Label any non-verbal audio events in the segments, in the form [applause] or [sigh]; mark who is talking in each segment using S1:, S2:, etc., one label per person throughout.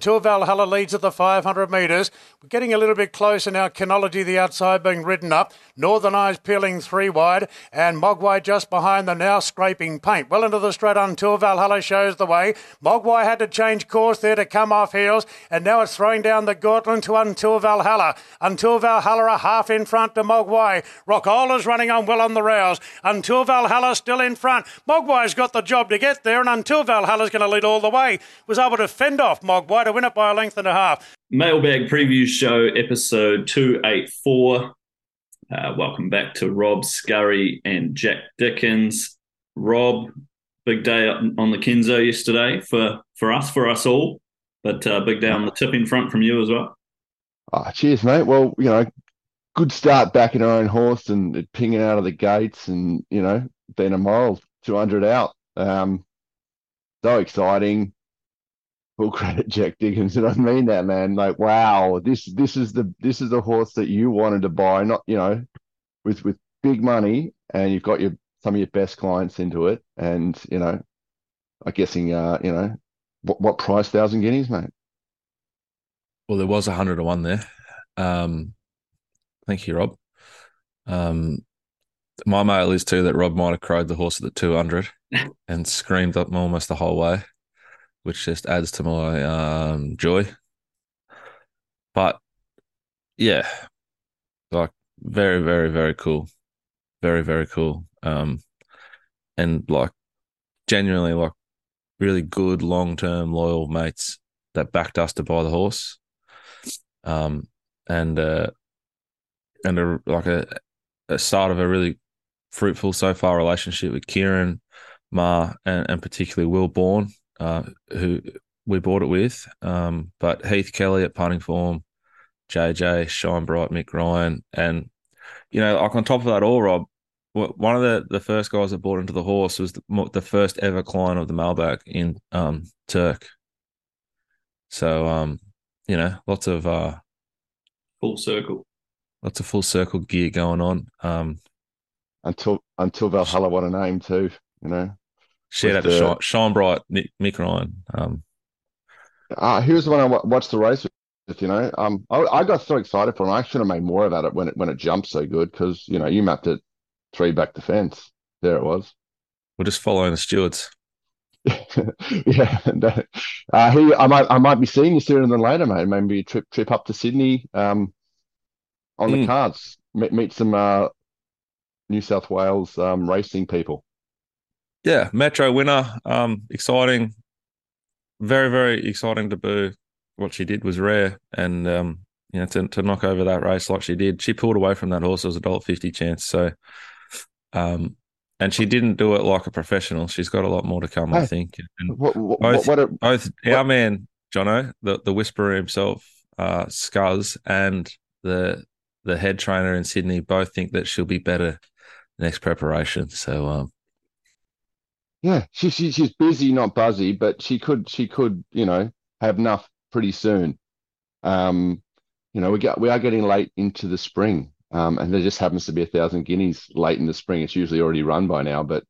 S1: Tour Valhalla leads at the 500 metres. We're getting a little bit closer now. Kinology, the outside, being ridden up. Northern Eyes peeling three wide. And Mogwai just behind them now, scraping paint. Well into the straight Until Valhalla shows the way. Mogwai had to change course there to come off heels. And now it's throwing down the Gortland to Until Valhalla. Until Valhalla a half in front to Mogwai. Rockola's running on well on the rails. Until Valhalla still in front. Mogwai's got the job to get there. And Until Valhalla's going to lead all the way. Was able to fend off Mogwai to win it by a length and a half.
S2: Mailbag Preview Show, episode 284. Uh, welcome back to Rob Scurry and Jack Dickens. Rob, big day on the Kenzo yesterday for, for us, for us all, but uh, big day on the tipping front from you as well.
S3: Oh, cheers, mate. Well, you know, good start back in our own horse and pinging out of the gates and, you know, being a mile 200 out. Um, so exciting full credit Jack Dickens, and I mean that, man. Like, wow, this this is the this is the horse that you wanted to buy, not you know, with with big money, and you've got your some of your best clients into it, and you know, I'm guessing, uh, you know, what what price thousand guineas, mate?
S4: Well, there was a hundred to one there. Um, thank you, Rob. Um, my mail is too that Rob might have crowed the horse at the two hundred [laughs] and screamed up almost the whole way which just adds to my um, joy. But yeah, like very, very, very cool, very, very cool. Um, and like genuinely, like really good, long term, loyal mates that backed us to buy the horse. Um, and uh, and a like a, a start of a really fruitful so far relationship with Kieran, Ma, and, and particularly Will Bourne uh, who we bought it with. Um, but Heath Kelly at punting form, JJ, Shine Bright, Mick Ryan, and you know, like on top of that all, Rob, one of the, the first guys that bought into the horse was the, the first ever client of the mailbag in um, Turk. So, um, you know, lots of uh,
S2: full circle,
S4: lots of full circle gear going on. Um,
S3: until until Valhalla, what a name too, you know.
S4: Shout out to Sean, Sean Bright, Mick, Mick Ryan. Um,
S3: uh, here's the one I watched the race with. You know, um, I, I got so excited for him. I should have made more about it when it when it jumped so good because you know you mapped it three back the fence. There it was.
S4: We're just following the stewards. [laughs]
S3: yeah, uh, he, I might, I might be seeing you sooner than later, mate. Maybe a trip, trip up to Sydney, um, on the mm. cards, meet, meet some uh, New South Wales um, racing people
S4: yeah, Metro winner. Um, exciting, very very exciting debut. What she did was rare, and um, you know to, to knock over that race like she did, she pulled away from that horse. It was a dollar fifty chance. So, um, and she didn't do it like a professional. She's got a lot more to come, hey, I think. And what, what, both, what both our man Jono, the the whisperer himself, uh, Scuzz, and the the head trainer in Sydney both think that she'll be better next preparation. So um,
S3: yeah, she, she she's busy, not buzzy, but she could she could you know have enough pretty soon. Um, you know, we got we are getting late into the spring, um, and there just happens to be a thousand guineas late in the spring. It's usually already run by now, but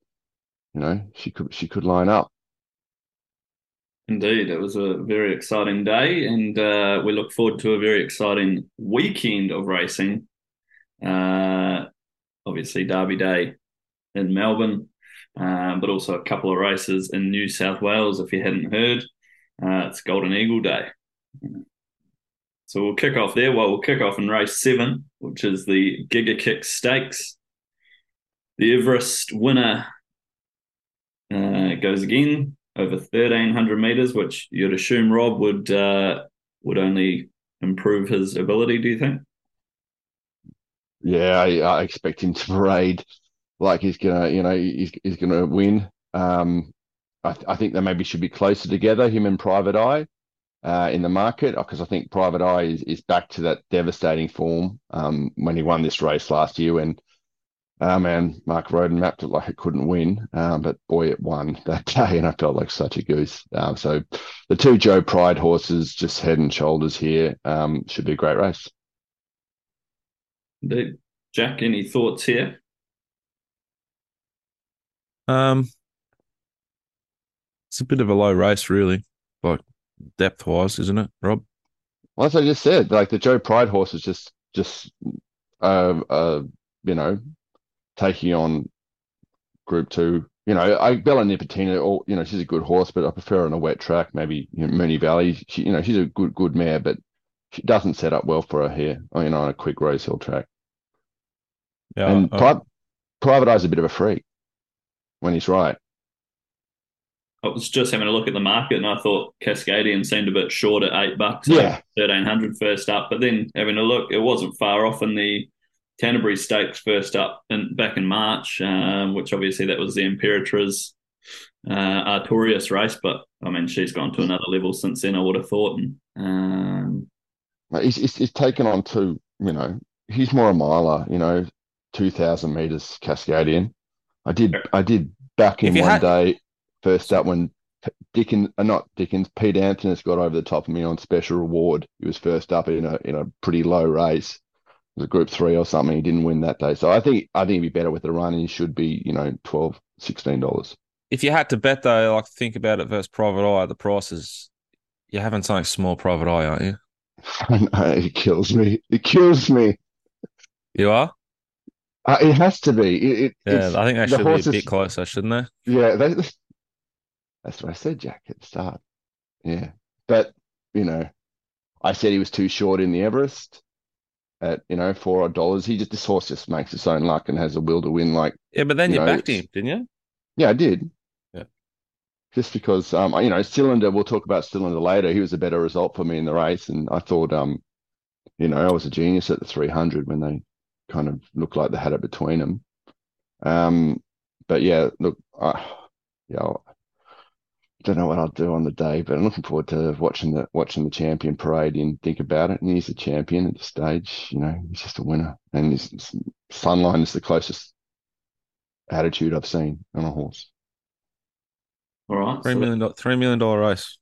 S3: you know, she could she could line up.
S2: Indeed, it was a very exciting day, and uh, we look forward to a very exciting weekend of racing. Uh, obviously, Derby Day in Melbourne, um, but also a couple of races in New South Wales. If you hadn't heard, uh, it's Golden Eagle Day. So we'll kick off there. Well, we'll kick off in race seven, which is the Giga Kick Stakes. The Everest winner uh, goes again over 1,300 meters, which you'd assume Rob would uh, would only improve his ability. Do you think?
S3: Yeah, I, I expect him to [laughs] parade like he's gonna, you know, he's he's gonna win. Um, I, th- I think they maybe should be closer together, him and Private Eye, uh, in the market, because I think Private Eye is, is back to that devastating form um, when he won this race last year. When, uh, man, Mark Roden mapped it like it couldn't win, um, but boy, it won that day, and I felt like such a goose. Um, so the two Joe Pride horses, just head and shoulders here, um, should be a great race.
S2: Jack, any thoughts here?
S4: Um, it's a bit of a low race, really. Like depth wise, isn't it, Rob?
S3: Well, as I just said, like the Joe Pride horse is just just uh, uh you know taking on Group Two. You know, I Bella Nipotina, or you know, she's a good horse, but I prefer on a wet track. Maybe you know, Moonee Valley. She, you know, she's a good good mare, but she doesn't set up well for her here. You know, on a quick Rosehill track.
S4: Yeah,
S3: and
S4: I-
S3: Pri- Private Eye's a bit of a freak when he's right.
S2: I was just having a look at the market and I thought Cascadian seemed a bit short at eight bucks.
S3: Yeah.
S2: 1300 first up. But then having a look, it wasn't far off in the Canterbury Stakes first up in, back in March, um, which obviously that was the Imperatriz uh, Artorius race. But I mean, she's gone to another level since then, I would have thought. And um,
S3: He's, he's, he's taken on two, you know, he's more a miler, you know, 2000 meters Cascadian. I did, I did back in one
S4: had-
S3: day, first up when Dickens, uh, not Dickens, Pete Anthony's got over the top of me on special reward. He was first up in a, in a pretty low race. It was a group three or something. He didn't win that day. So I think, I think he'd be better with the run and he should be, you know, 12, $16.
S4: if you had to bet though, like think about it versus Private Eye, the prices, you're having something small Private Eye, aren't you? [laughs]
S3: I know, it kills me. It kills me.
S4: You are?
S3: Uh, it has to be. It, it,
S4: Yeah, I think they
S3: the
S4: should be
S3: horses-
S4: a bit closer, shouldn't they?
S3: Yeah, they, [laughs] that's what I said, Jack, at the start. Yeah, but you know, I said he was too short in the Everest at you know four odd dollars. He just this horse just makes its own luck and has a will to win. Like,
S4: Yeah, but then
S3: You
S4: you,
S3: know,
S4: backed him, didn't you?
S3: yeah, I did.
S4: Yeah.
S3: Just because, um, you know, Cylinder. We'll talk about Cylinder later. He was a better result for me in the race, and I thought, um, you know, I was a genius at the three hundred when they kind of looked like they had it between them. Um, but yeah, look, I, yeah, I'll- don't know what I'll do on the day, but I'm looking forward to watching the watching the champion parade and think about it. And he's a champion at the stage, you know, he's just a winner, and his, his Sunline is the closest attitude I've seen on a horse.
S2: all right.
S4: Three
S2: so
S4: million dollar three million dollar race.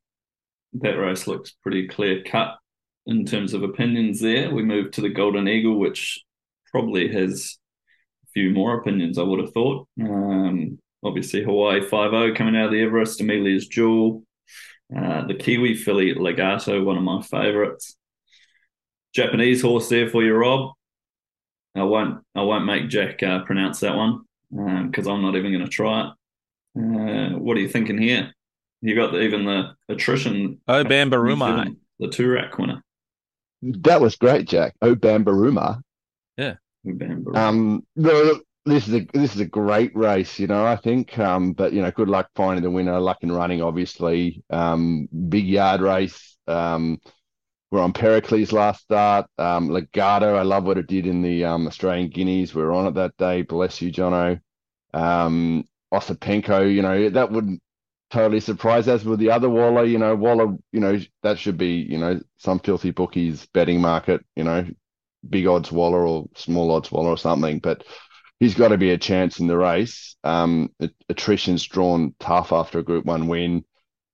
S2: that race looks pretty clear cut in terms of opinions there. We move to the Golden Eagle, which probably has a few more opinions, I would have thought. Um, obviously, Hawaii 5 coming out of the Everest, Amelia's Jewel, uh, the Kiwi filly Legato, one of my favourites. Japanese horse there for you, Rob. I won't. I won't make Jack uh, pronounce that one because I'm not even going to try it. Uh, what are you thinking here? You got the, even the attrition
S4: Oh,
S2: New
S4: Bambaruma.
S2: Zealand, the Toorak winner.
S3: That was great, Jack. Oh, Bambaruma. Um, the, this is a this is a great race, you know. I think, um, but you know, good luck finding the winner. Luck in running, obviously. Um, big yard race. Um, we're on Pericles last start. Um, Legato, I love what it did in the um Australian Guineas. We were on it that day. Bless you, Jono. Um, Osipenko, you know, that wouldn't totally surprise us with the other Waller. You know, Waller, you know, that should be, you know, some filthy bookies betting market. You know, big odds Waller or small odds Waller or something, but he's got to be a chance in the race. Um, attrition's drawn tough after a Group One win.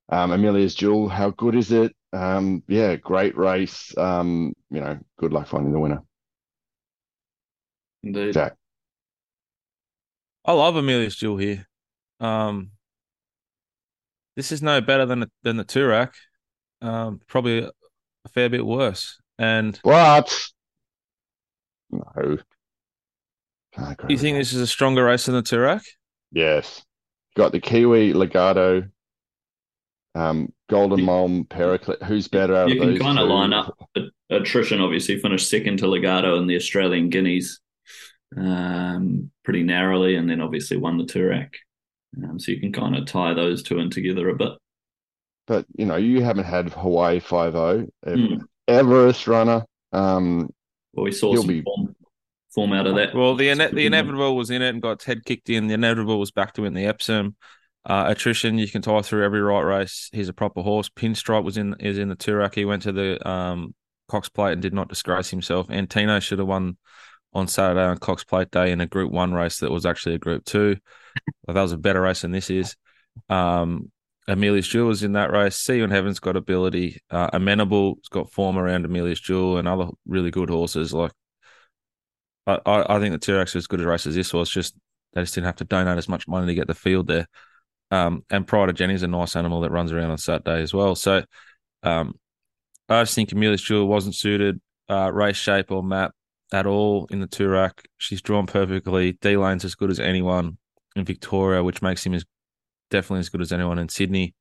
S3: Um, Amelia's Jewel, how good is it? Um, yeah, great race. Um, you know, good luck finding the winner.
S2: Indeed.
S3: Jack.
S4: I love Amelia's Jewel here. Um, this is no better than the, than the Toorak. Um, probably a, a fair bit worse. And
S3: What? No. Can't
S4: you think this is a stronger race than the Toorak?
S3: Yes. Got the Kiwi, Legato, um, Golden
S2: You-
S3: Mom, Pericles. Who's better out
S2: You
S3: of
S2: can
S3: those
S2: kind of line up. Attrition obviously finished second to Legato in the Australian Guineas, um, pretty narrowly, and then obviously won the Toorak. Um, so you can kind of tie those two in together a bit.
S3: But you know, you haven't had Hawaii Five O,
S2: Hmm.
S3: Everest runner. Um,
S2: Well, we saw
S3: He'll
S2: some
S3: be-
S2: form, form out of that.
S4: Well, the ine- the inevitable was in it and got Ted kicked in. The inevitable was back to win the Epsom. Uh, attrition, you can tie through every right race. He's a proper horse. Pinstripe was in is in the Toorak. He went to the um, Cox Plate and did not disgrace himself. Antino should have won on Saturday on Cox Plate Day in a Group One race that was actually a Group Two. Well, that was a better race than this is. Um, Amelia's Jewel was in that race. See you in Heaven's got ability. Uh, Amenable's got form around Amelia's Jewel and other really good horses. Like I, I I think the Toorak was as good a race as this was. Just they just didn't have to donate as much money to get the field there. Um, and Pride of Jenny's a nice animal that runs around on Saturday as well. So Um, I just think Amelia's Jewel wasn't suited uh, race shape or map at all in the Toorak. She's drawn perfectly. D Lane's as good as anyone in Victoria, which makes him as definitely as good as anyone in Sydney.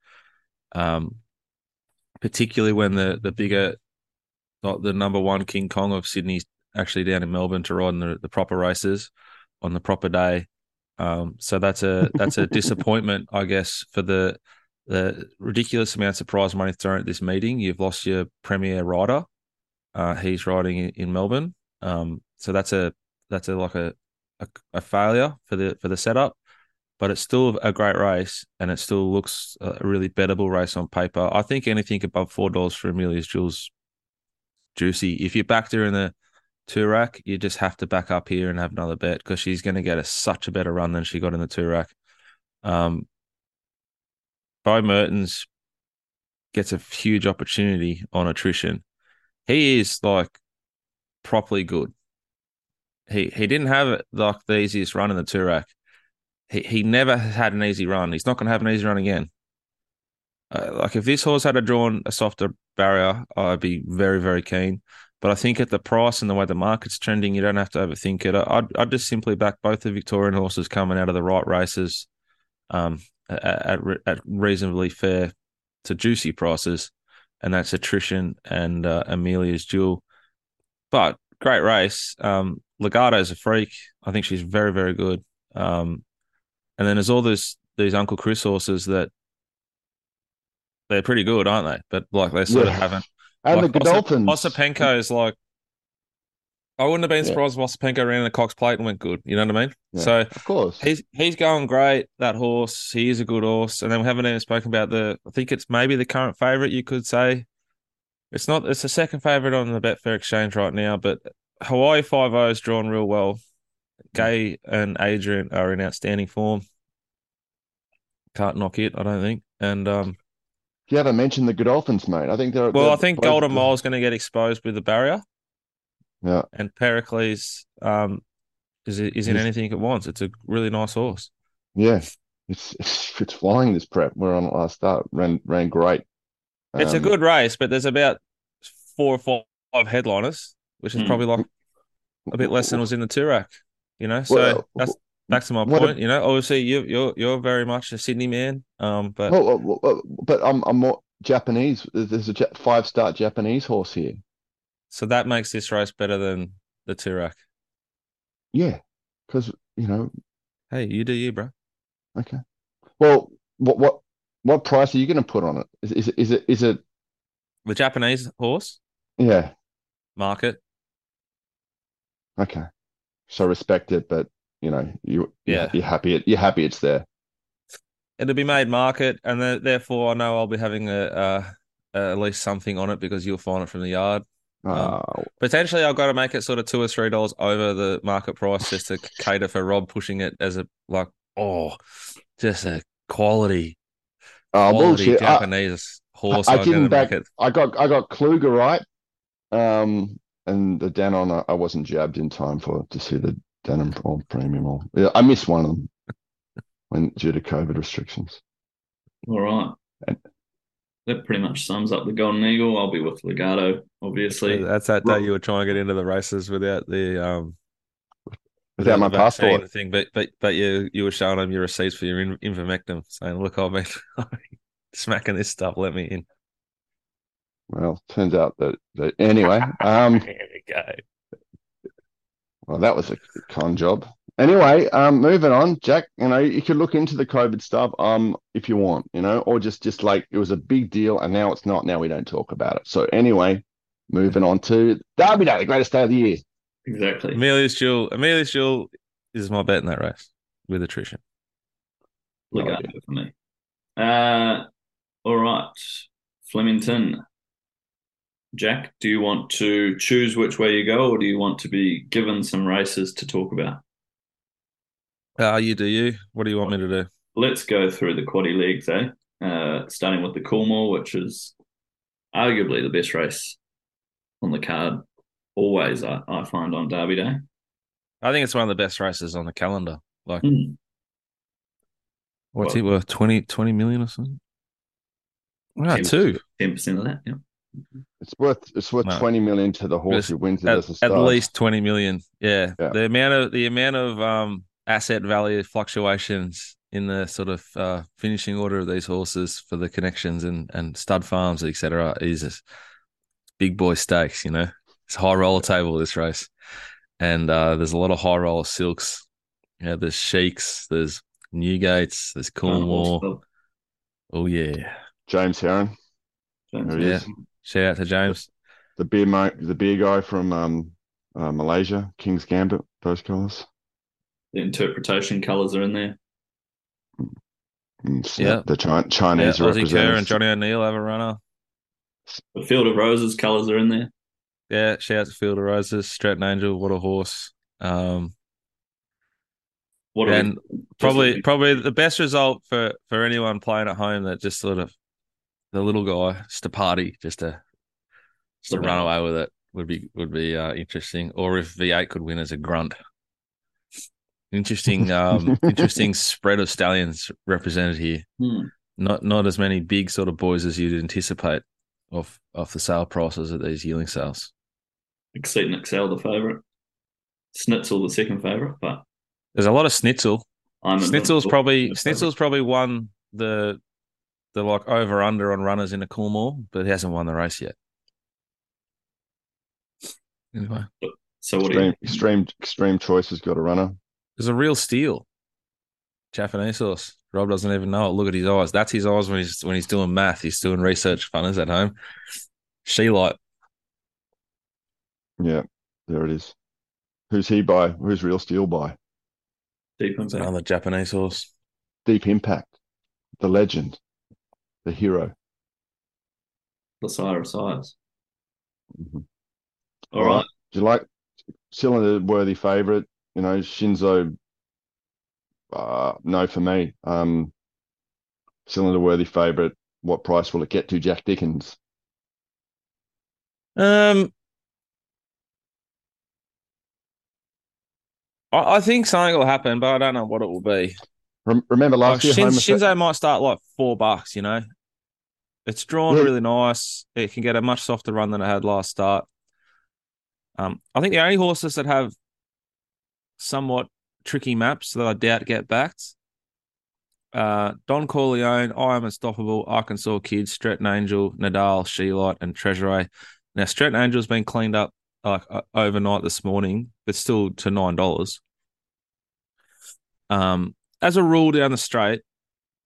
S4: Um, particularly when the the bigger, not the number one King Kong of Sydney's actually down in Melbourne to ride in the, the proper races on the proper day. Um, so that's a [laughs] that's a disappointment, I guess, for the the ridiculous amounts of prize money thrown at this meeting. You've lost your premier rider. Uh, he's riding in, in Melbourne. Um, so that's a that's a like a, a, a failure for the for the setup, but it's still a great race, and it still looks a really bettable race on paper. I think anything above four dollars for Amelia's Jewels juicy. If you backed her in the Toorak, you just have to back up here and have another bet because she's going to get a, such a better run than she got in the Toorak. Um, Beau Mertens gets a huge opportunity on attrition. He is like properly good. He he didn't have like the easiest run in the Toorak. He he never had an easy run. He's not going to have an easy run again. Uh, like if this horse had drawn a softer barrier, I'd be very very keen. But I think at the price and the way the market's trending, you don't have to overthink it. I'd, I'd just simply back both the Victorian horses coming out of the right races um, at, at, at reasonably fair to juicy prices, and that's Attrition and uh, Amelia's Jewel. But great race. Um, Legato's a freak. I think she's very, very good. Um, and then there's all these these Uncle Chris horses that they're pretty good, aren't they? But like they sort
S3: Yeah.
S4: of haven't. [laughs]
S3: And
S4: like
S3: the Godolphins.
S4: Osipenko is like. I wouldn't have been surprised if Osipenko ran in the Cox Plate and went good. You know what I mean?
S3: Yeah,
S4: So
S3: of course.
S4: he's he's going great. That horse, he is a good horse. And then we haven't even spoken about the. I think it's maybe the current favorite. You could say it's not. It's the second favorite on the Betfair Exchange right now. But Hawaii Five O is drawn real well. Gai and Adrian are in outstanding form. Can't knock it, I don't think. And um,
S3: You haven't mentioned the Godolphins, mate. I think they're.
S4: well,
S3: they're
S4: I think
S3: both-
S4: Golden Mile's going to get exposed with the barrier,
S3: Yeah,
S4: and Pericles um is is in anything it wants. It's a really nice horse.
S3: yeah. It's, it's it's flying this prep. We're on it last start. Ran ran great.
S4: It's a
S3: Um,
S4: good race, but there's about four or five headliners, which is
S2: Hmm.
S4: probably like a bit less than was in the Toorak. You know, so
S3: Well,
S4: that's back to my point. you know, obviously you you're you're very much a Sydney man, um, but
S3: Well, well, but I'm I'm more Japanese. There's a five star Japanese horse here.
S4: so that makes this race better than the Toorak.
S3: Yeah, because you know.
S4: Hey, you do you, bro.
S3: Okay. Well, what what what price are you going to put on it? Is is it is it is it?
S4: The Japanese horse
S3: Yeah.
S4: market,
S3: Okay. So respect it, but you know you
S4: Yeah.
S3: you're happy it you're happy it's there.
S4: it'll be made market, and then, therefore I know I'll be having a, uh at least something on it because you'll find it from the yard. Um,
S3: Oh,
S4: Potentially, I've got to make it sort of two or three dollars over the market price just to cater for Rob pushing it as a like oh, just a quality
S3: oh
S4: quality
S3: bullshit! I,
S4: Japanese horse.
S3: I
S4: I'm
S3: didn't back.
S4: it.
S3: I got I got Kluger right. Um, and the Danon I, I wasn't jabbed in time for to see the Denim or Premium or yeah, I missed one of them when due to COVID restrictions.
S2: All right.
S3: And-
S2: That pretty much sums up the Golden Eagle. I'll be with Legato, obviously.
S4: That's that day you were trying to get into the races without the um
S3: Without my passport.
S4: thing, but but but you you were showing them your receipts for your in, Invermectin, saying, "Look, I've been [laughs] smacking this stuff. Let me in."
S3: Well, turns out that, that anyway. Um, [laughs]
S4: There we go.
S3: well, that was a con job. Anyway, um, moving on, Jack. You know, you could look into the COVID stuff, um, if you want, you know, or just just like it was a big deal, and now it's not. Now we don't talk about it. So anyway, moving on to Derby Day, the greatest day of the year.
S2: Exactly.
S4: Amelia Jewel. Amelia Jewel is my bet in that race with attrition.
S2: Look out for me. Uh, all right. Flemington. Jack, do you want to choose which way you go, or do you want to be given some races to talk about?
S4: Ah, you do you. What do you want me to do?
S2: Let's go through the quaddy leagues, eh? Uh, starting with the Coolmore, which is arguably the best race on the card. Always, I, I find on Derby Day.
S4: I think it's one of the best races on the calendar. Like,
S2: Hmm.
S4: what's it worth? 20, 20 million or something? Ah, two.
S2: ten percent of that. Yeah.
S3: It's worth it's worth
S4: No.
S3: twenty million to the horse
S4: Just
S3: who wins it
S4: At,
S3: as a
S4: at least twenty million. Yeah.
S3: Yeah.
S4: The amount of the amount of um asset value fluctuations in the sort of uh, finishing order of these horses for the connections and and stud farms, etc., is just big boy stakes. You know, it's high roller table this race, and uh, there's a lot of high roller silks. Yeah, there's Sheiks, there's Newgates, there's Cornwall. Oh yeah,
S3: James Harron, there he
S4: Yeah.
S3: is.
S4: Shout out to James.
S3: the beer mo- the beer guy from um, uh, Malaysia, King's Gambit, those colours.
S2: The interpretation colours are in there.
S3: Mm, so
S4: Yeah.
S3: the Chi-
S4: Yeah,
S3: Chinese
S4: Aussie Kerr and. Johnny O'Neill have a runner.
S2: The Field of Roses colours are in there.
S4: Yeah, shout out to Field of Roses, Stratton Angel, what a horse. Um,
S2: What
S4: and
S2: we-
S4: probably
S2: looking-
S4: probably the best result for for anyone playing at home that just sort of the little guy just a party just to just to run away with it would be would be uh, interesting. Or if v8 could win as a grunt. Interesting um [laughs] interesting spread of stallions represented here.
S2: Hmm.
S4: not not as many big sort of boys as you'd anticipate off off the sale prices at these yearling sales.
S2: Exceed and Excel, the favourite. Snitzel, the second favourite, but
S4: there's a lot of schnitzel.
S2: I'm
S4: Schnitzel's probably
S2: the
S4: Schnitzel's probably won the the like over under on runners in a Coolmore, but he hasn't won the race yet. Anyway,
S2: So what do you
S3: Extreme, extreme, extreme choice has got a runner.
S4: there's a real steal. Japanese horse. Rob doesn't even know it. Look at his eyes. That's his eyes when he's when he's doing math. He's doing research funners at home. She light.
S3: Yeah, there it is. Who's he by? Who's Real Steel by?
S2: deep
S4: It's
S2: impact?
S4: another Japanese horse.
S3: Deep Impact, the legend, the hero.
S2: The sire of sires.
S3: Mhm.
S2: All right.
S3: Do you like cylinder worthy favourite? You know, Shinzo. Uh, no, for me. Um, cylinder worthy favourite. What price will it get to? Jack Dickens.
S4: Um, I, I think something will happen, but I don't know what it will be.
S3: Rem- remember last year,
S4: Shin, Shinzo might start like four bucks, you know. It's drawn
S3: Yeah.
S4: really nice. It can get a much softer run than it had last start. Um, I think the only horses that have somewhat tricky maps that I doubt get backed. Uh, Don Corleone, I am unstoppable, Arkansas Kid, Stretton Angel, Nadal, Sheelight, and Treasury. Now Stretton Angel's been cleaned up like uh, overnight this morning, but still to nine dollars. Um, as a rule down the straight,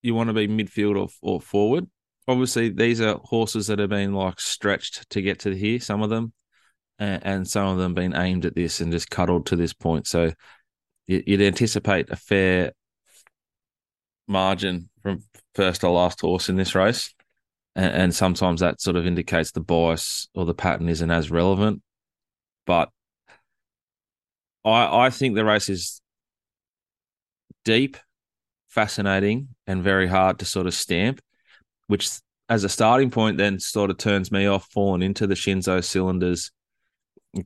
S4: you want to be midfield or, or forward. Obviously, these are horses that have been like stretched to get to here, some of them, and, and some of them been aimed at this and just cuddled to this point. So you- you'd anticipate a fair margin from first to last horse in this race. And, and sometimes that sort of indicates the bias or the pattern isn't as relevant. But I I think the race is deep, fascinating, and very hard to sort of stamp, which as a starting point then sort of turns me off falling into the Shinzo cylinders,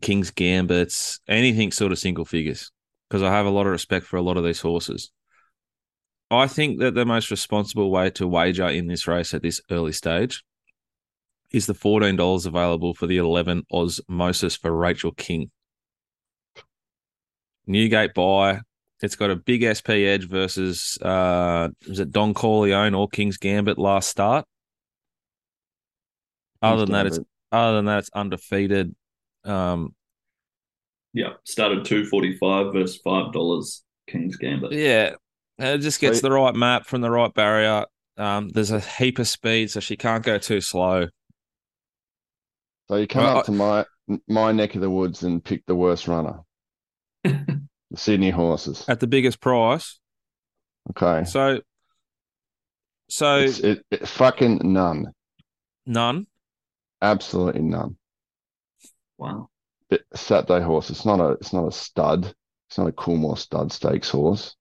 S4: King's Gambits, anything sort of single figures, because I have a lot of respect for a lot of these horses. I think that the most responsible way to wager in this race at this early stage is the $14 available for the 11 Osmosis for Rachel King. Newgate buy. It's got a big SP edge versus uh was it Don Corleone or King's Gambit last start. Other than that, it's other than that, it's undefeated. Um
S2: Yeah. Started two forty five versus five dollars King's Gambit.
S4: yeah. It just gets
S3: So-
S4: the right map from the right barrier. Um, there's a heap of speed, so she can't go too slow.
S3: So you come
S4: Well,
S3: up to my my neck of the woods and pick the worst runner, [laughs] the Sydney horses.
S4: At the biggest price.
S3: Okay,
S4: So so
S3: it's it, it fucking none,
S4: none.
S3: absolutely none.
S2: Wow.
S3: It, Saturday horse. It's not a it's not a stud. It's not a Coolmore stud stakes horse.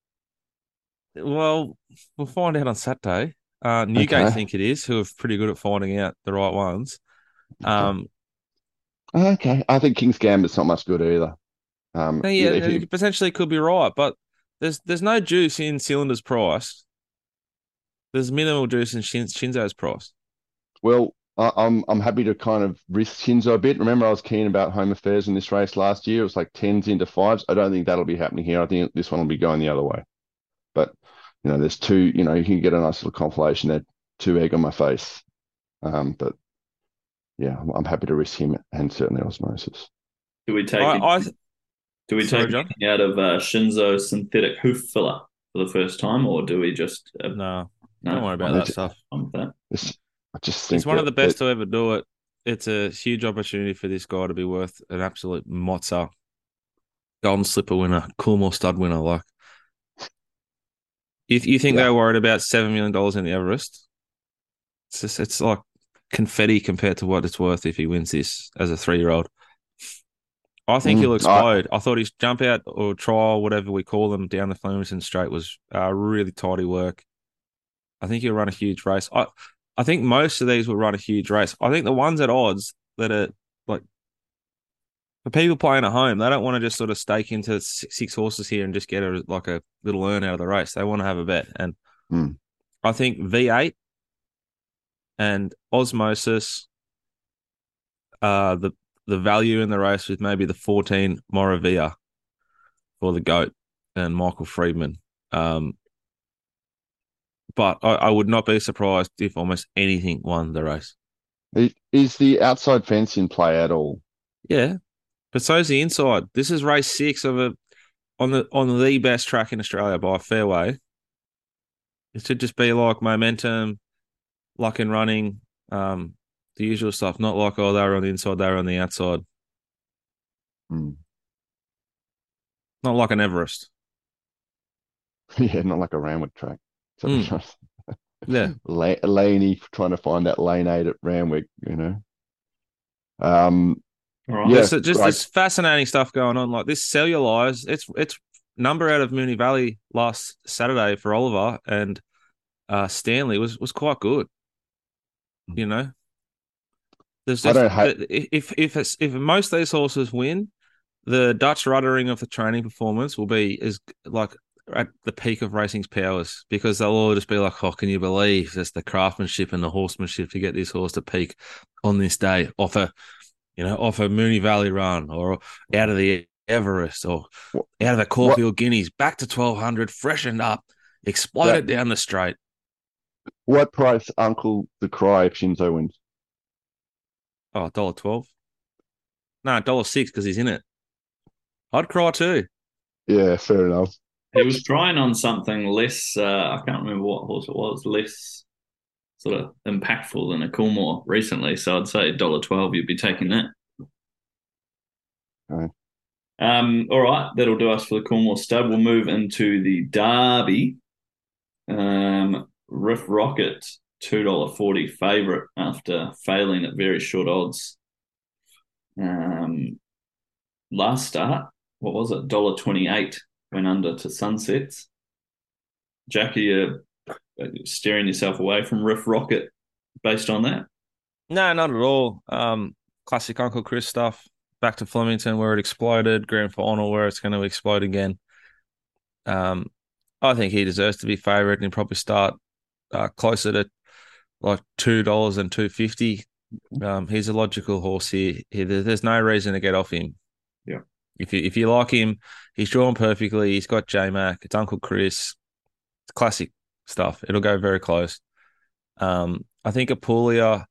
S4: Well, we'll find out on Saturday. Uh, Newgate
S3: Okay.
S4: think it is, who are pretty good at finding out the right ones. Um,
S3: Okay, I think King's Gambit's not much good either. Um,
S4: now, yeah,
S3: if you-
S4: you potentially could be right, but there's there's no juice in Cylinder's price. There's minimal juice in Shin, Shinzo's price.
S3: Well, I, I'm I'm happy to kind of risk Shinzo a bit. Remember, I was keen about home affairs in this race last year. It was like tens into fives. I don't think that'll be happening here. I think this one will be going the other way. But you know, there's two. You know, you can get a nice little compilation there. Two egg on my face. Um, but yeah, I'm, I'm happy to risk him and certainly osmosis.
S2: Do we take
S4: I,
S2: any-
S4: I
S2: do we
S4: Sorry,
S2: take
S4: John?
S2: anything out of uh, Shinzo synthetic hoof filler for the first time, or do we just uh,
S4: no,
S2: no,
S4: don't worry about that
S3: into-
S4: stuff.
S2: I'm with that?
S3: It's, I just think
S4: He's one of the best
S3: that-
S4: to ever do it. It's a huge opportunity for this guy to be worth an absolute mozza. Golden Slipper winner, Coolmore stud winner. Like, if you think
S3: Yeah.
S4: they're worried about seven million dollars in the Everest, it's just, it's like confetti compared to what it's worth if he wins this as a three year old. I think
S3: Mm,
S4: he'll explode. I, thought his jump out or trial, whatever we call them, down the Flemington Straight was uh, really tidy work. I think he'll run a huge race. I I think most of these will run a huge race. I think the ones at odds that are like for people playing at home, they don't want to just sort of stake into six, six horses here and just get a like a little earn out of the race. They want to have a bet, and
S3: Hmm.
S4: I think V eight and Osmosis, uh, the the value in the race with maybe the fourteen Moravia for the goat and Michael Freedman. Um, but I, I would not be surprised if almost anything won the race.
S3: Is the outside fence in play at all?
S4: Yeah, but so's the inside. This is race six of a on the on the best track in Australia by a fair way. It should just be like momentum, luck and running, um, the usual stuff. Not like oh they were on the inside, they were on the outside.
S3: Hmm.
S4: Not like an Everest. [laughs]
S3: Yeah, not like a Randwick track. So
S4: Mm. [laughs] Yeah,
S3: La- Laney trying to find that lane eight at Randwick, you know. Um,
S2: All right.
S3: Yeah,
S4: There's just
S3: great.
S4: this fascinating stuff going on. Like this cellulise, it's it's number out of Moonee Valley last Saturday for Oliver and uh, Stanley was was quite good. You know, there's just if if it's, if most of these horses win, the Dutch ruddering of the training performance will be is like at the peak of racing's powers because they'll all just be like, "Oh, can you believe there's the craftsmanship and the horsemanship to get this horse to peak on this day off a, you know, off a Moonee Valley run or out of the Everest or
S3: What-
S4: out of the Caulfield Guineas back to twelve hundred, freshened up, exploded down the straight."
S3: what price Uncle the Cry if Shinzo wins?
S4: Oh, dollar twelve. No, dollar six because he's in it. I'd cry too.
S3: Yeah, fair enough.
S2: He was trying on something less. Uh, I can't remember what horse it was. Less sort of impactful than a Coolmore recently. So I'd say dollar twelve. You'd be taking that.
S3: Right.
S2: Um. All right, that'll do us for the Coolmore stud. We'll move into the Derby. Um. Riff Rocket two dollar forty favorite after failing at very short odds. Um. Last start, what was it? Dollar twenty eight went under to sunsets. Jackie, you're steering yourself away from Riff Rocket based on that?
S4: No, not at all. Um, classic Uncle Chris stuff. Back to Flemington where it exploded. Grand final where it's going to explode again. Um, I think he deserves to be favourite and probably start uh, closer to like two dollars and two fifty. Um, he's a logical horse here. He, there's no reason to get off him.
S2: Yeah.
S4: If you if you like him, he's drawn perfectly. He's got J Mac. It's Uncle Chris. It's classic stuff. It'll go very close. Um, I think Apulia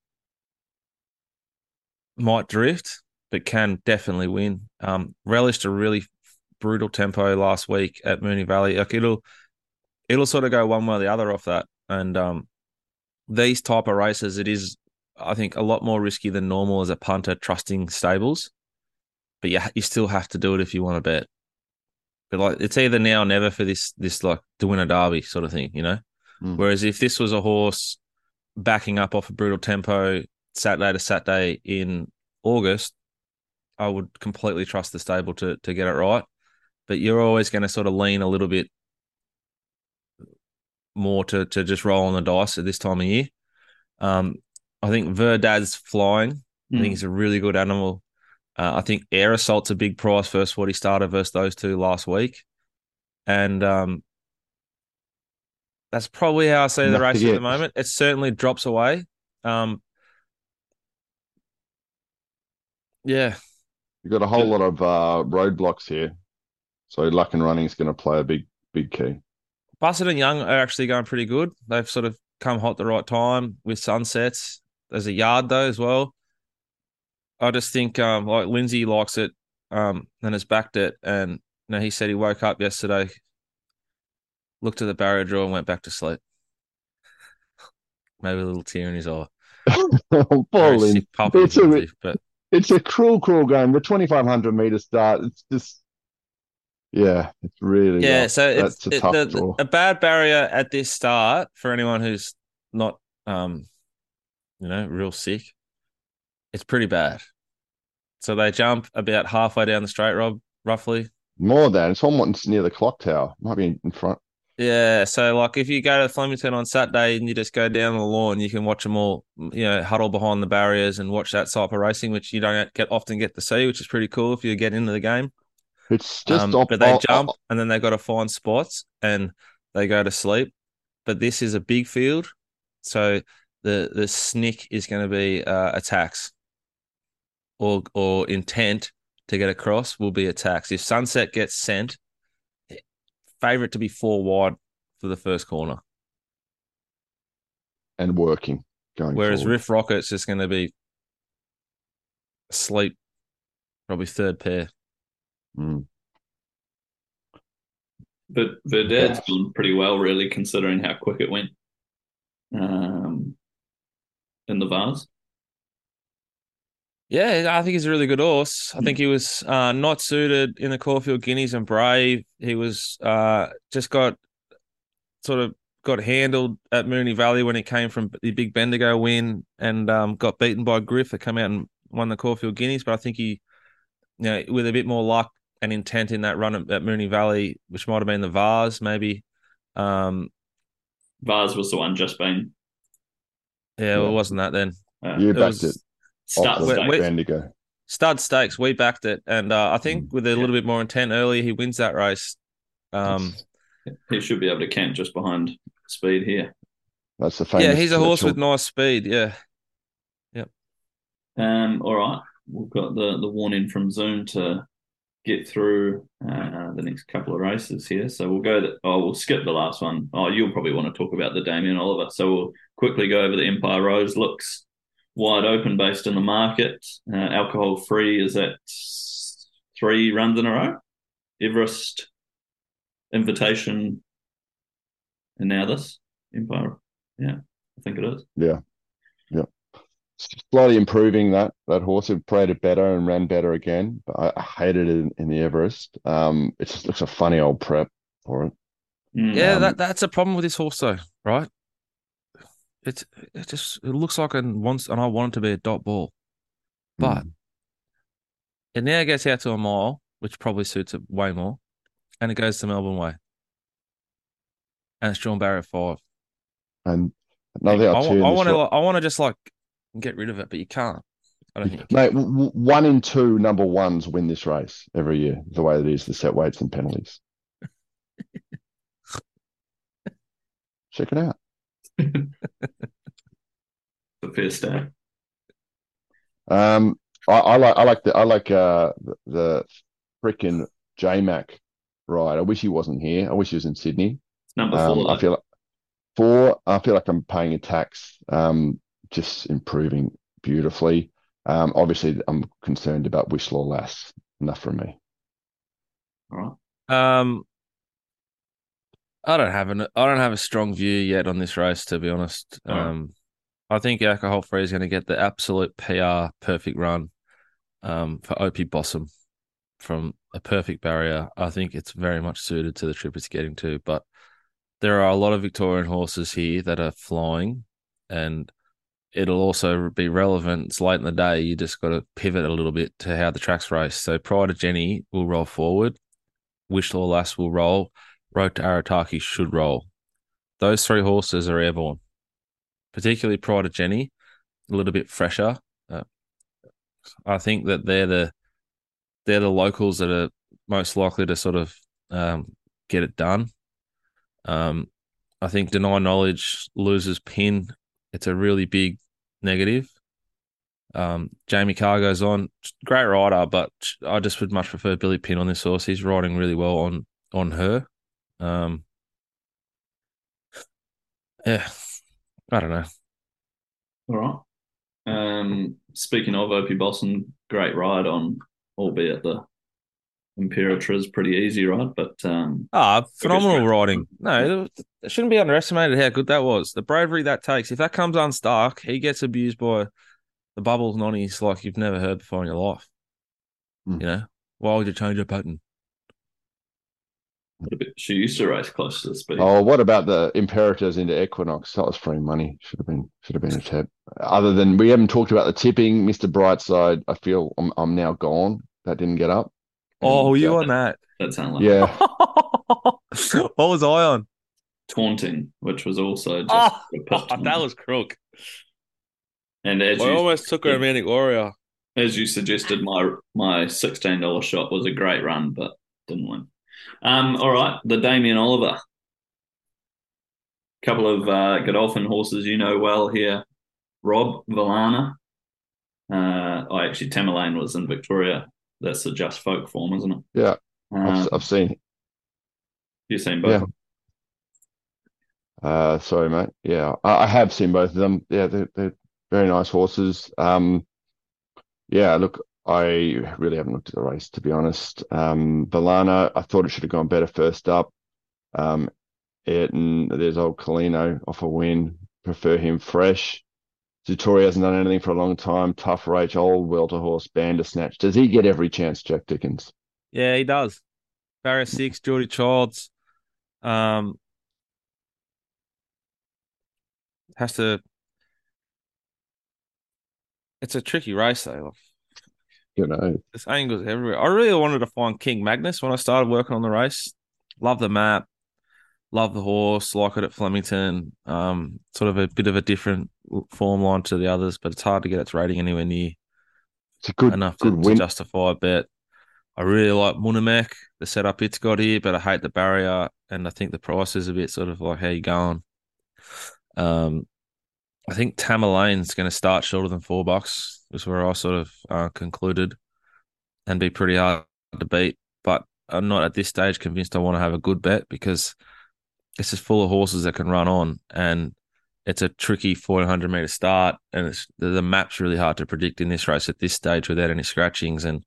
S4: might drift, but can definitely win. Um, relished a really brutal tempo last week at Moonee Valley. Like it'll it'll sort of go one way or the other off that. And um, these type of races, it is I think a lot more risky than normal as a punter trusting stables. But you you still have to do it if you want to bet. But like it's either now or never for this this like to win a derby sort of thing, you know.
S3: Mm.
S4: Whereas if this was a horse backing up off a brutal tempo Saturday to Saturday in August, I would completely trust the stable to to get it right. But you're always going to sort of lean a little bit more to to just roll on the dice at this time of year. Um, I think Verdad's flying. Mm. I think hmm. he's a really good animal. Uh, I think Air Assault's a big price versus what he started versus those two last week, and um, that's probably how I see the race yet. at the moment. It certainly drops away. Um, yeah,
S3: you've got a whole lot of uh, roadblocks here, so luck and running is going to play a big, big key.
S4: Bassett and Young are actually going pretty good. They've sort of come hot the right time with sunsets. There's a yard though as well. I just think um, like Lindsay likes it um, and has backed it. And you know, he said he woke up yesterday, looked at the barrier draw, and went back to sleep. [laughs] Maybe a little tear in his eye. [laughs]
S3: Poor
S4: Very
S3: Lin.
S4: sick puppy,
S3: It's a,
S4: but
S3: it's a cruel, cruel game. The 2,500 meter start, it's just, yeah, it's really,
S4: yeah.
S3: rough.
S4: So it's
S3: that's a
S4: it- the- a bad barrier at this start for anyone who's not, um, you know, real sick. It's pretty bad. So they jump about halfway down the straight, Rob, roughly.
S3: More than it's almost near the clock tower. Might be in, in front.
S4: Yeah, so like if you go to Flemington on Saturday and you just go down the lawn, you can watch them all, you know, huddle behind the barriers and watch that type of racing, which you don't get often get to see, which is pretty cool if you get into the game.
S3: It's just
S4: Um, but they jump and then they got to find spots and they go to sleep. But this is a big field, so the the snick is going to be uh, attacks or or intent to get across will be attacks. If Sunset gets sent, favorite to be four wide for the first corner.
S3: and working going
S4: Whereas
S3: forward.
S4: Riff Rocket's just going to be asleep, probably third pair.
S3: Mm.
S2: But Verdad's gone pretty well, really, considering how quick it went um, in the vase.
S4: Yeah, I think he's a really good horse. I think he was uh, not suited in the Caulfield Guineas and Brave. He was uh, just got sort of got handled at Moonee Valley when he came from the big Bendigo win and um, got beaten by Griff that came out and won the Caulfield Guineas. But I think he, you know, with a bit more luck and intent in that run at, at Moonee Valley, which might have been the Vars, maybe. Um,
S2: Vase was the one just been
S4: yeah, well, it wasn't that then.
S2: uh,
S3: You
S4: It
S3: backed it.
S2: start
S3: off the
S4: Wait, wait.
S3: Bendigo.
S4: stud stakes. We backed it, and uh, I think with a little bit more intent earlier, he wins that race. Um,
S2: He should be able to camp just behind speed here.
S3: That's the famous.
S4: yeah, he's a horse
S3: Churchill-
S4: with nice speed. Yeah, Yep.
S2: Um, all right, we've got the the warning from Zoom to get through uh, the next couple of races here. So we'll go. The, oh, we'll skip the last one. Oh, you'll probably want to talk about the Damien Oliver. So we'll quickly go over the Empire Rose. Looks wide open based on the market. Uh, alcohol free is at three runs in a row. Everest, Invitation, and now this Empire. Yeah, I think it is.
S3: Slightly improving that that horse. It paraded better and ran better again. But I, I hated it in, in the Everest. Um, it just looks a funny old prep for it.
S2: Mm.
S4: yeah.
S3: Um,
S4: that that's a problem with this horse, though, right? It's it just it looks like it wants, and I want it to be a dot ball, but
S3: Mm.
S4: it now gets out to a mile, which probably suits it way more, and it goes to Melbourne Way, and it's John Barrett five.
S3: and another
S4: I,
S3: or two. in
S4: I want to
S3: ro-
S4: I want to just like get rid of it, but you can't. I don't think.
S3: Mate, w- w- one in two number ones win this race every year. The way it is, the set weights and penalties. [laughs] Check it out. [laughs]
S2: the first day.
S3: Um, I, I like I like the I like uh the, the freaking J Mac ride. I wish he wasn't here. I wish he was in Sydney.
S2: Number
S3: Um,
S2: four.
S3: I feel like four. I feel like I'm paying a tax. Um, just improving beautifully. Um, obviously I'm concerned about Wishlaw Lass. Enough from me.
S2: All right.
S4: Um, I don't have an I don't have a strong view yet on this race, to be honest.
S2: All right.
S4: Um, I think alcohol free is going to get the absolute PR perfect run. Um, for Opie Bosson from a perfect barrier. I think it's very much suited to the trip it's getting to, but there are a lot of Victorian horses here that are flying, and it'll also be relevant. It's late in the day. You just got to pivot a little bit to how the track's race. So Pride of Jenny will roll forward. Wishlaw Lass will roll. Road to Arataki should roll. Those three horses are airborne, particularly Pride of Jenny, a little bit fresher. Uh, I think that they're the they're the locals that are most likely to sort of um, get it done. Um, I think deny knowledge loses pin. It's a really big negative. Um, Jamie Kah goes on, great rider, but I just would much prefer Billy Pin on this horse. He's riding really well on on her. Um, yeah, I don't know.
S2: All right. Um, speaking of Opie Bosson, great ride on, albeit the Imperatriz pretty easy right? but um,
S4: ah, phenomenal riding. No, it shouldn't be underestimated how good that was. The bravery that takes. If that comes unstuck, he gets abused by the bubbles nonnies like you've never heard before in your life. Mm. You know, why would you change your pattern?
S2: She used to race close to the speed.
S3: Oh, what about the Imperatriz into Equinox? That was free money. Should have been should have been a tip. Other than we haven't talked about the tipping, Mister Brightside. I feel I'm I'm now gone. That didn't get up.
S4: Oh, you on that?
S2: That sounded like
S3: yeah. [laughs]
S4: what was I on?
S2: Taunting, which was also just
S4: oh, [laughs] that was crook.
S2: And as
S4: I
S2: you,
S4: almost took a romantic warrior.
S2: As you suggested, my my sixteen dollar shot was a great run, but didn't win. Um, all right, the Damien Oliver. Couple of uh, Godolphin horses you know well here. Rob Villana. Uh, oh, actually, Tamerlane was in Victoria. That's a just folk form, isn't it?
S3: Yeah, um, I've, I've, seen.
S2: You've seen both.
S3: Yeah. Uh, sorry, mate. Yeah, I, I, have seen both of them. Yeah, they're, they're very nice horses. Um, yeah, look, I really haven't looked at the race to be honest. Um, Villana, I thought it should have gone better first up. Um, Ayrton, there's old Colino off a win. Prefer him fresh. Zutori hasn't done anything for a long time. Tough Rach, old welter horse, Bandersnatch. Does he get every chance, Jack Dickens?
S4: Yeah, he does. Barrier six, Geordie Childs. Um, has to. It's a tricky race though
S3: you know.
S4: This angles everywhere. I really wanted to find King Magnus when I started working on the race. Love the map, love the horse, like it at Flemington. Um, sort of a bit of a different form line to the others, but it's hard to get its rating anywhere near.
S3: It's a good
S4: enough
S3: good
S4: to, to, justify a bet. I really like Munhamek, the setup it's got here, but I hate the barrier, and I think the price is a bit sort of like how you going. Um, I think Tamerlane's going to start shorter than four bucks Is where I sort of uh, concluded and be pretty hard to beat. But I'm not at this stage convinced I want to have a good bet because it's just full of horses that can run on and it's a tricky 400 meter start and it's the map's really hard to predict in this race at this stage without any scratchings and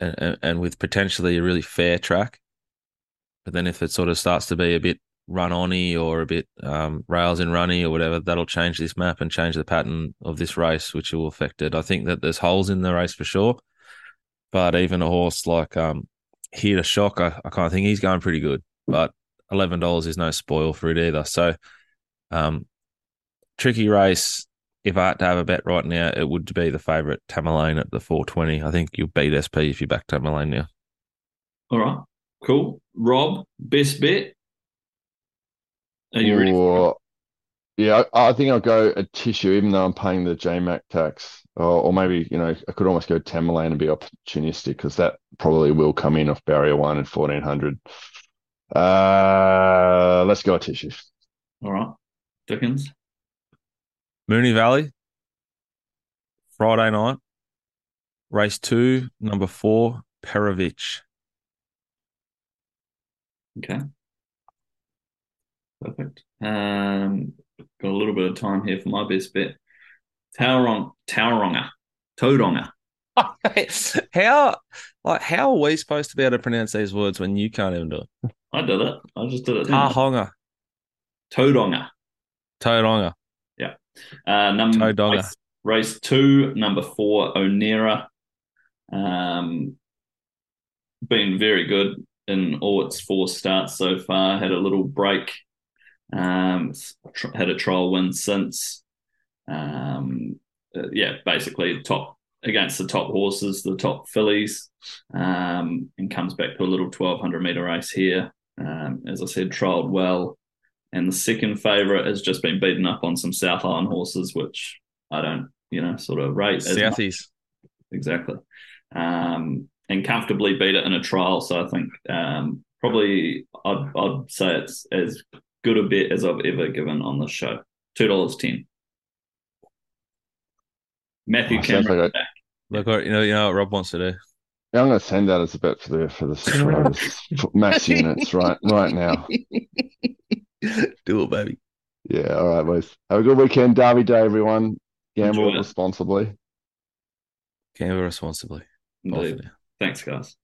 S4: and, and with potentially a really fair track. But then if it sort of starts to be a bit run ony or a bit um, rails in runny or whatever, that'll change this map and change the pattern of this race, which will affect it. I think that there's holes in the race for sure, but even a horse like um, Here to Shock, I, I kind of think he's going pretty good, but eleven dollars is no spoil for it either. So, um, tricky race. If I had to have a bet right now, it would be the favourite Tamerlane at the 420. I think you'll beat SP if you back Tamerlane now.
S2: All right, cool. Rob, best bet are you ready? Or,
S3: yeah, I, I, think I'll go a tissue, even though I'm paying the JMAC tax. Or, or maybe, you know, I could almost go Tamerlane and be opportunistic because that probably will come in off barrier one at 1400. Uh, let's go a tissue.
S2: All right. Dickens.
S4: Moonee Valley. Friday night. Race two, number four, Perovich.
S2: Okay. Perfect. Um, got a little bit of time here for my best bet. Taurong, Tauranga, Tauranga. [laughs]
S4: how, like, how are we supposed to be able to pronounce these words when you can't even do it?
S2: I did it. I just did it.
S4: Tahonga.
S2: Tauranga.
S4: Tauranga.
S2: Yeah. Uh, number race, race, two, number four, Onera. Um, been very good in all its four starts so far. Had a little break um, had a trial win since. Um, uh, yeah, basically top against the top horses, the top fillies, um, and comes back to a little 1200 meter race here. Um, as I said, trialled well. And the second favourite has just been beaten up on some South Island horses, which I don't, you know, sort of rate.
S4: Southies.
S2: Exactly. Um, and comfortably beat it in a trial. So I think um, probably I'd, I'd say it's as good a bet as I've ever given on this show. $2.10. Matthew
S3: oh,
S2: Cameron.
S3: Like.
S4: Look, you know, you know what Rob wants to do.
S3: Yeah, I'm going to send that as a bet for the for the [laughs] max [laughs] units right right now. [laughs]
S4: Do it, baby.
S3: Yeah. All right, boys. Have a good weekend. Derby day, everyone. Gamble responsibly.
S4: Gamble responsibly.
S2: Thanks, guys.